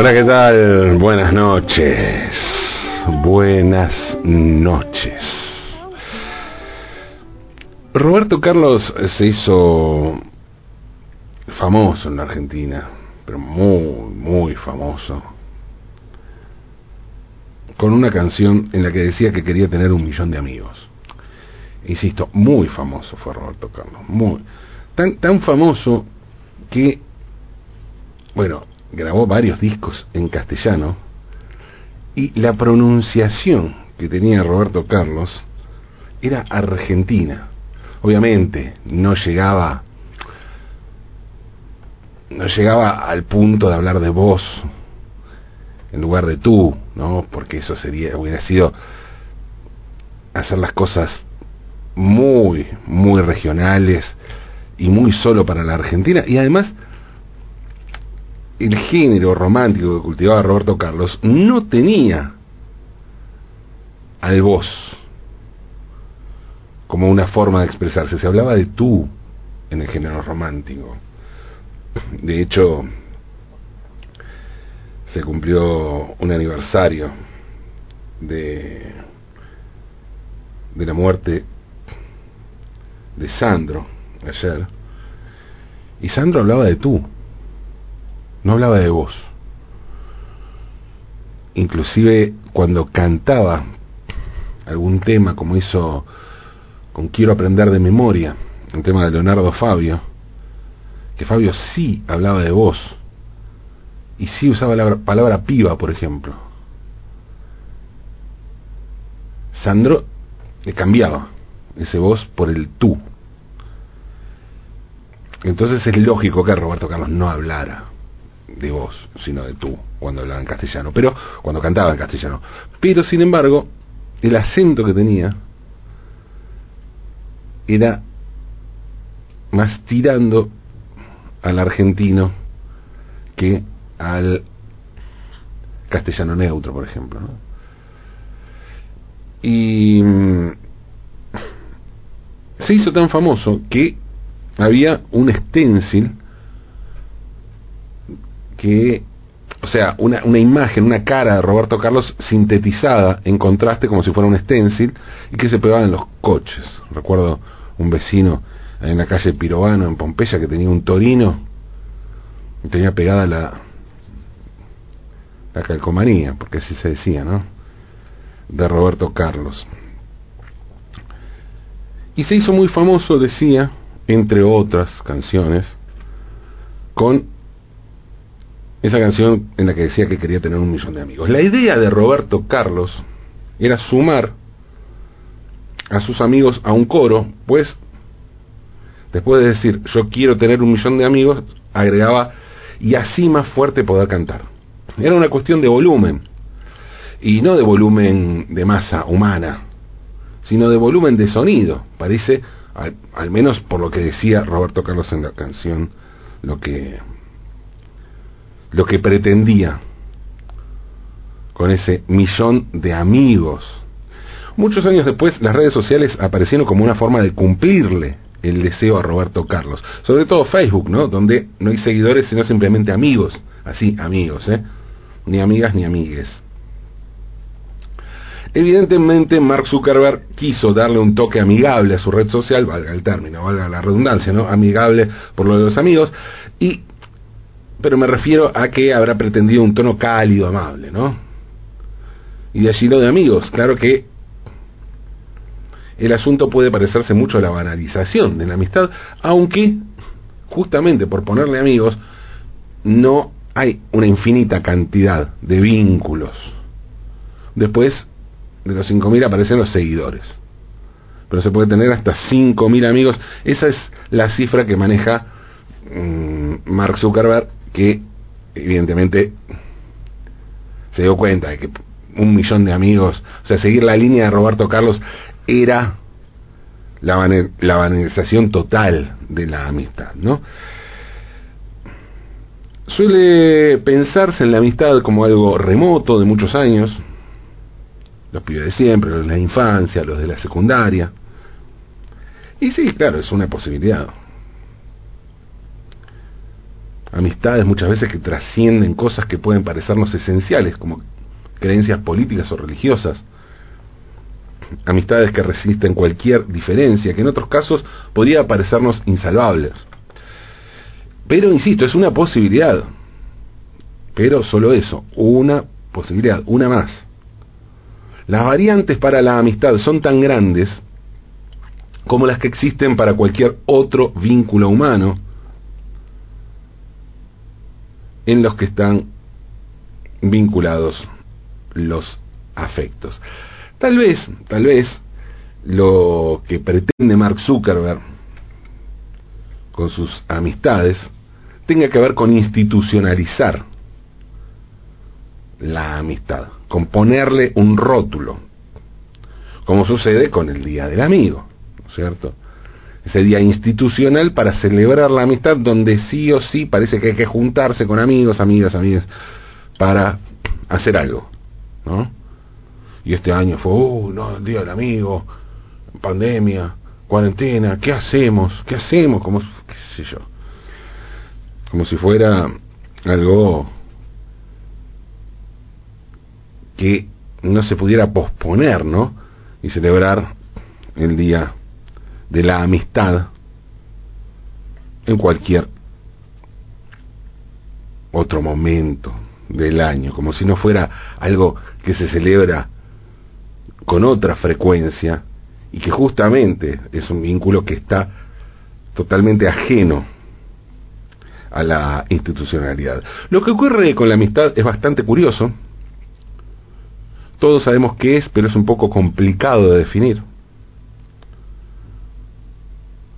Hola, ¿qué tal? Buenas noches. Buenas noches. Roberto Carlos se hizo famoso en la Argentina, pero muy, muy famoso, con una canción en la que decía que quería tener un millón de amigos. Insisto, muy famoso fue Roberto Carlos, muy tan tan famoso que bueno, grabó varios discos en castellano y la pronunciación que tenía Roberto Carlos era argentina. Obviamente no llegaba no llegaba al punto de hablar de vos en lugar de tú, ¿no? Porque eso sería hubiera sido hacer las cosas muy muy regionales y muy solo para la Argentina y además el género romántico que cultivaba Roberto Carlos no tenía al vos como una forma de expresarse, se hablaba de tú en el género romántico. De hecho, se cumplió un aniversario de, de la muerte de Sandro ayer, y Sandro hablaba de tú no hablaba de vos. Inclusive cuando cantaba algún tema como hizo con Quiero aprender de memoria, un tema de Leonardo Fabio, que Fabio sí hablaba de vos y sí usaba la palabra piba, por ejemplo. Sandro le cambiaba ese vos por el tú. Entonces es lógico que Roberto Carlos no hablara de vos, sino de tú, cuando hablaba en castellano, pero cuando cantaba en castellano. Pero sin embargo, el acento que tenía era más tirando al argentino que al castellano neutro, por ejemplo. Y mm, se hizo tan famoso que había un stencil que, o sea, una, una imagen, una cara de Roberto Carlos sintetizada en contraste como si fuera un stencil y que se pegaba en los coches. Recuerdo un vecino en la calle Pirovano, en Pompeya, que tenía un torino y tenía pegada la, la calcomanía, porque así se decía, ¿no? De Roberto Carlos. Y se hizo muy famoso, decía, entre otras canciones, con esa canción en la que decía que quería tener un millón de amigos. La idea de Roberto Carlos era sumar a sus amigos a un coro, pues después de decir yo quiero tener un millón de amigos, agregaba y así más fuerte poder cantar. Era una cuestión de volumen, y no de volumen de masa humana, sino de volumen de sonido. Parece, al, al menos por lo que decía Roberto Carlos en la canción, lo que lo que pretendía con ese millón de amigos. Muchos años después, las redes sociales aparecieron como una forma de cumplirle el deseo a Roberto Carlos. Sobre todo Facebook, ¿no? Donde no hay seguidores, sino simplemente amigos. Así, amigos, ¿eh? Ni amigas ni amigues. Evidentemente, Mark Zuckerberg quiso darle un toque amigable a su red social, valga el término, valga la redundancia, ¿no? Amigable por lo de los amigos, y pero me refiero a que habrá pretendido un tono cálido, amable, ¿no? Y de allí lo de amigos, claro que el asunto puede parecerse mucho a la banalización de la amistad, aunque justamente por ponerle amigos no hay una infinita cantidad de vínculos. Después de los 5.000 aparecen los seguidores. Pero se puede tener hasta 5.000 amigos. Esa es la cifra que maneja mmm, Mark Zuckerberg que evidentemente se dio cuenta de que un millón de amigos, o sea, seguir la línea de Roberto Carlos era la, la banalización total de la amistad, ¿no? Suele pensarse en la amistad como algo remoto de muchos años, los pibes de siempre, los de la infancia, los de la secundaria. Y sí, claro, es una posibilidad. Amistades muchas veces que trascienden cosas que pueden parecernos esenciales, como creencias políticas o religiosas. Amistades que resisten cualquier diferencia, que en otros casos podría parecernos insalvables. Pero, insisto, es una posibilidad. Pero solo eso, una posibilidad, una más. Las variantes para la amistad son tan grandes como las que existen para cualquier otro vínculo humano en los que están vinculados los afectos. Tal vez, tal vez, lo que pretende Mark Zuckerberg con sus amistades tenga que ver con institucionalizar la amistad, con ponerle un rótulo, como sucede con el Día del Amigo, ¿cierto? Ese día institucional para celebrar la amistad donde sí o sí parece que hay que juntarse con amigos, amigas, amigas, para hacer algo, ¿no? Y este año fue, uh, no, el Día del Amigo, pandemia, cuarentena, ¿qué hacemos? ¿Qué hacemos? Como, qué sé yo, como si fuera algo que no se pudiera posponer, ¿no? Y celebrar el día de la amistad en cualquier otro momento del año, como si no fuera algo que se celebra con otra frecuencia y que justamente es un vínculo que está totalmente ajeno a la institucionalidad. Lo que ocurre con la amistad es bastante curioso, todos sabemos qué es, pero es un poco complicado de definir.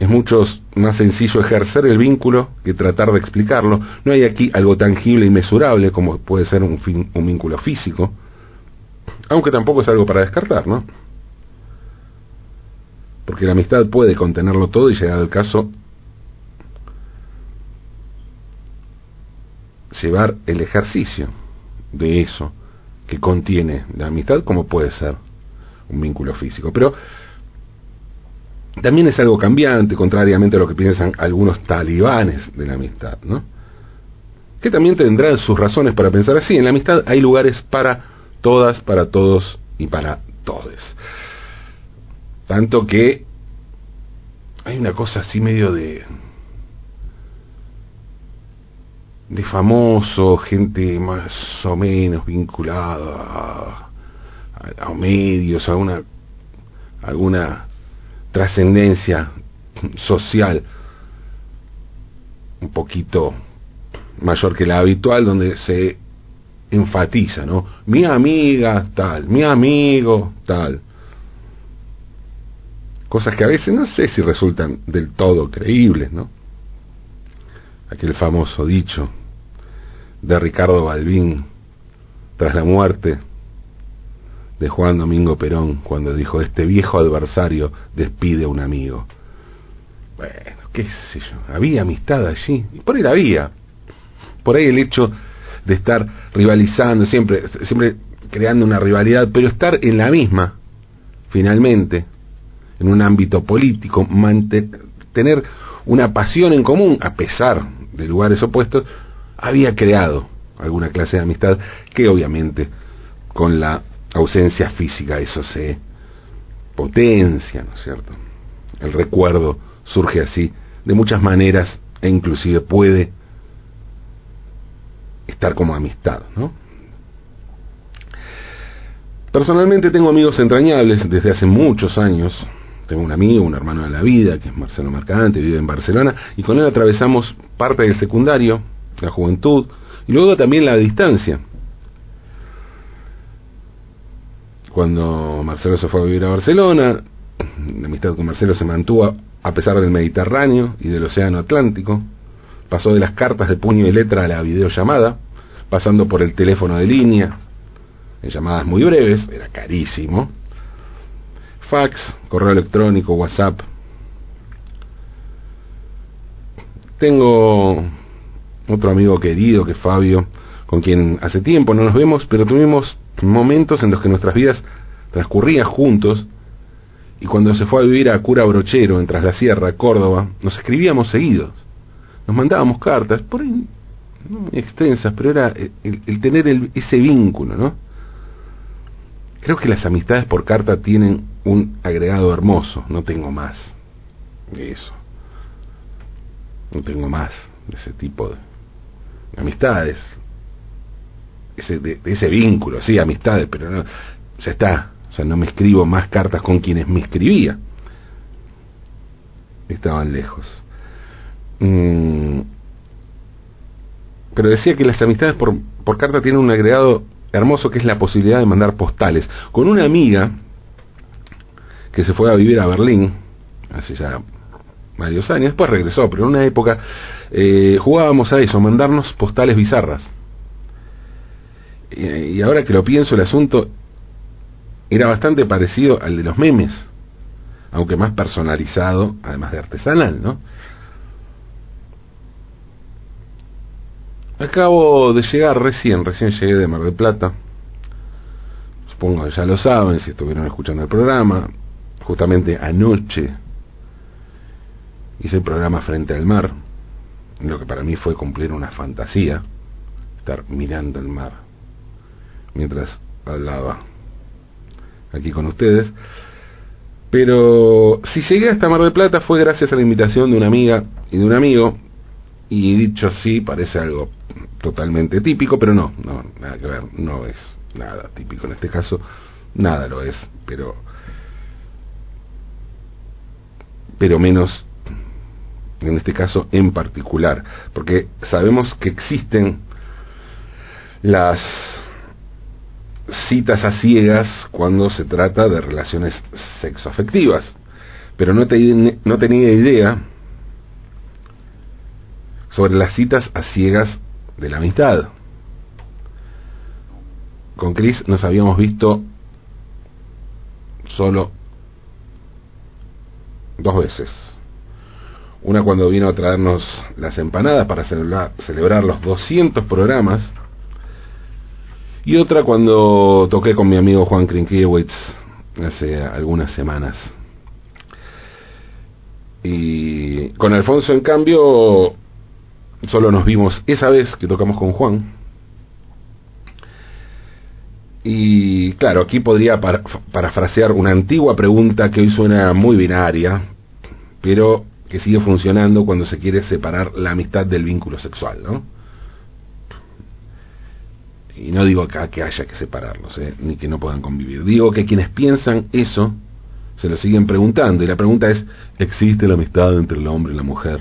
Es mucho más sencillo ejercer el vínculo que tratar de explicarlo. No hay aquí algo tangible y mesurable como puede ser un, un vínculo físico, aunque tampoco es algo para descartar, ¿no? Porque la amistad puede contenerlo todo y llegar al caso llevar el ejercicio de eso que contiene la amistad, como puede ser un vínculo físico. Pero también es algo cambiante, contrariamente a lo que piensan algunos talibanes de la amistad, ¿no? Que también tendrán sus razones para pensar así. En la amistad hay lugares para todas, para todos y para todes. Tanto que hay una cosa así medio de de famoso, gente más o menos vinculada a, medios, a una alguna trascendencia social un poquito mayor que la habitual, donde se enfatiza, ¿no? Mi amiga tal, mi amigo tal. Cosas que a veces no sé si resultan del todo creíbles, ¿no? Aquel famoso dicho, de Ricardo Balbín tras la muerte de Juan Domingo Perón cuando dijo este viejo adversario despide a un amigo. Bueno, qué sé yo, había amistad allí, por ahí la había. Por ahí el hecho de estar rivalizando, siempre, siempre creando una rivalidad, pero estar en la misma, finalmente, en un ámbito político, tener una pasión en común, a pesar de lugares opuestos, había creado alguna clase de amistad que obviamente con la ausencia física eso se potencia, ¿no es cierto? El recuerdo surge así de muchas maneras e inclusive puede estar como amistad, ¿no? Personalmente tengo amigos entrañables desde hace muchos años. Tengo un amigo, un hermano de la vida, que es Marcelo Mercante, vive en Barcelona, y con él atravesamos parte del secundario, la juventud, y luego también la distancia. Cuando Marcelo se fue a vivir a Barcelona, la amistad con Marcelo se mantuvo a pesar del Mediterráneo y del Océano Atlántico, pasó de las cartas de puño y letra a la videollamada, pasando por el teléfono de línea, en llamadas muy breves, era carísimo. Fax, correo electrónico, WhatsApp. Tengo otro amigo querido que es Fabio, con quien hace tiempo no nos vemos, pero tuvimos momentos en los que nuestras vidas transcurrían juntos y cuando se fue a vivir a Cura Brochero, en Tras la Sierra, Córdoba, nos escribíamos seguidos. Nos mandábamos cartas, por ahí muy extensas, pero era el, tener ese vínculo, ¿no? Creo que las amistades por carta tienen un agregado hermoso, no tengo más de eso. No tengo más de ese tipo de amistades. Ese, de, ese vínculo, sí, amistades, pero no, ya está. O sea, no me escribo más cartas con quienes me escribía. Estaban lejos. Mm, pero decía que las amistades por, carta tienen un agregado hermoso que es la posibilidad de mandar postales. Con una amiga que se fue a vivir a Berlín, hace ya varios años, después regresó, pero en una época eh, jugábamos a eso, mandarnos postales bizarras. Y ahora que lo pienso, el asunto era bastante parecido al de los memes, aunque más personalizado, además de artesanal, ¿no? Acabo de llegar recién, recién llegué de Mar del Plata. Supongo que ya lo saben si estuvieron escuchando el programa. Justamente anoche hice el programa Frente al Mar, lo que para mí fue cumplir una fantasía, estar mirando el mar mientras hablaba aquí con ustedes. Pero si llegué hasta Mar del Plata fue gracias a la invitación de una amiga y de un amigo, y dicho así parece algo totalmente típico, pero no, no, nada que ver, no es nada típico en este caso, nada lo es, pero pero menos en este caso en particular, porque sabemos que existen las citas a ciegas cuando se trata de relaciones sexoafectivas, pero no, no tenía idea sobre las citas a ciegas de la amistad. Con Chris nos habíamos visto solo dos veces. Una cuando vino a traernos las empanadas para celebrar los 200 programas. Y otra cuando toqué con mi amigo Juan Krinkiewicz hace algunas semanas. Y con Alfonso, en cambio, Solo nos vimos esa vez que tocamos con Juan. Y claro, aquí podría parafrasear una antigua pregunta que hoy suena muy binaria, pero que sigue funcionando cuando se quiere separar la amistad del vínculo sexual, ¿no? Y no digo acá que haya que separarlos, ¿eh? ni que no puedan convivir. Digo que quienes piensan eso se lo siguen preguntando. Y la pregunta es, ¿existe la amistad entre el hombre y la mujer?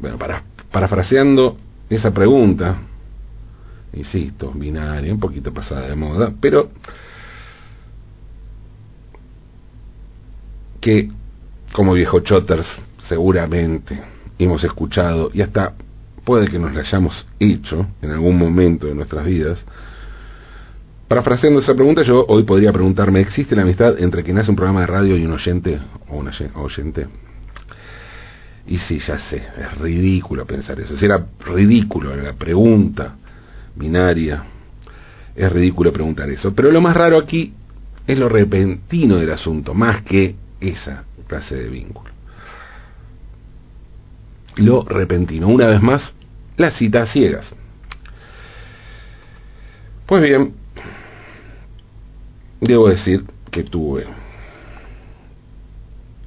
bueno, para, parafraseando esa pregunta, insisto, binaria, un poquito pasada de moda, pero que como viejo Chotters seguramente hemos escuchado y hasta puede que nos la hayamos hecho en algún momento de nuestras vidas. Parafraseando esa pregunta, yo hoy podría preguntarme, ¿existe la amistad entre quien hace un programa de radio y un oyente o oyente? Y sí, ya sé, es ridículo pensar eso. Era ridículo la pregunta binaria. Es ridículo preguntar eso. Pero lo más raro aquí es lo repentino del asunto, más que esa clase de vínculo. Lo repentino. Una vez más, las citas ciegas. Pues bien, debo decir que tuve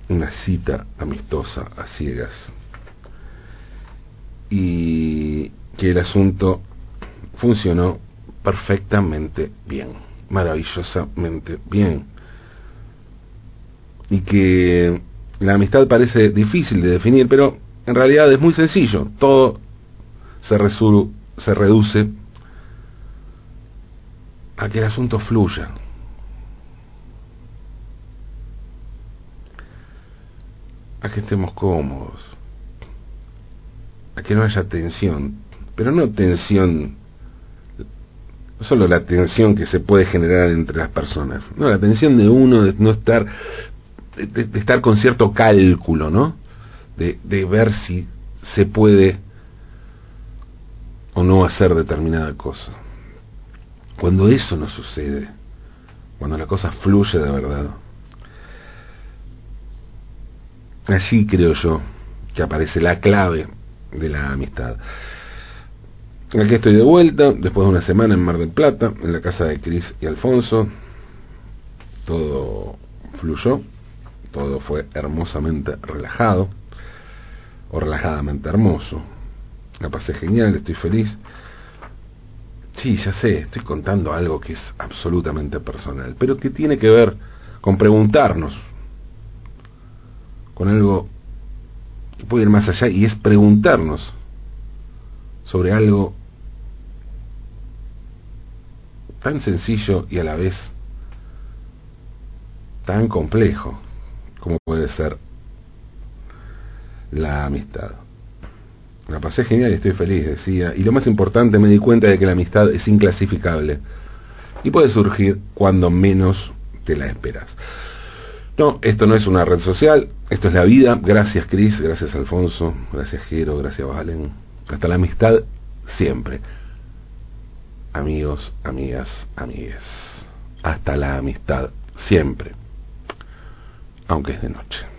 una cita amistosa a ciegas y que el asunto funcionó perfectamente bien, maravillosamente bien. Y que la amistad parece difícil de definir, pero en realidad es muy sencillo. Todo se, se reduce a que el asunto fluya, a que estemos cómodos, a que no haya tensión, pero no tensión solo la tensión que se puede generar entre las personas, no, la tensión de uno de no estar, de, estar con cierto cálculo, ¿no? De ver si se puede o no hacer determinada cosa. Cuando eso no sucede, cuando la cosa fluye de verdad, allí creo yo que aparece la clave de la amistad. Aquí estoy de vuelta, después de una semana en Mar del Plata, en la casa de Cris y Alfonso. Todo fluyó, todo fue hermosamente relajado, o relajadamente hermoso. La pasé genial, estoy feliz. Sí, ya sé, estoy contando algo que es absolutamente personal, pero que tiene que ver con preguntarnos, con algo que puede ir más allá y es preguntarnos sobre algo tan sencillo y a la vez tan complejo como puede ser la amistad. La pasé genial y estoy feliz, decía. Y lo más importante, me di cuenta de que la amistad es inclasificable y puede surgir cuando menos te la esperas. No, esto no es una red social, esto es la vida. Gracias Cris, gracias Alfonso, gracias Jero, gracias Valen. Hasta la amistad siempre amigos, amigas, amigues. Hasta la amistad, siempre, aunque es de noche.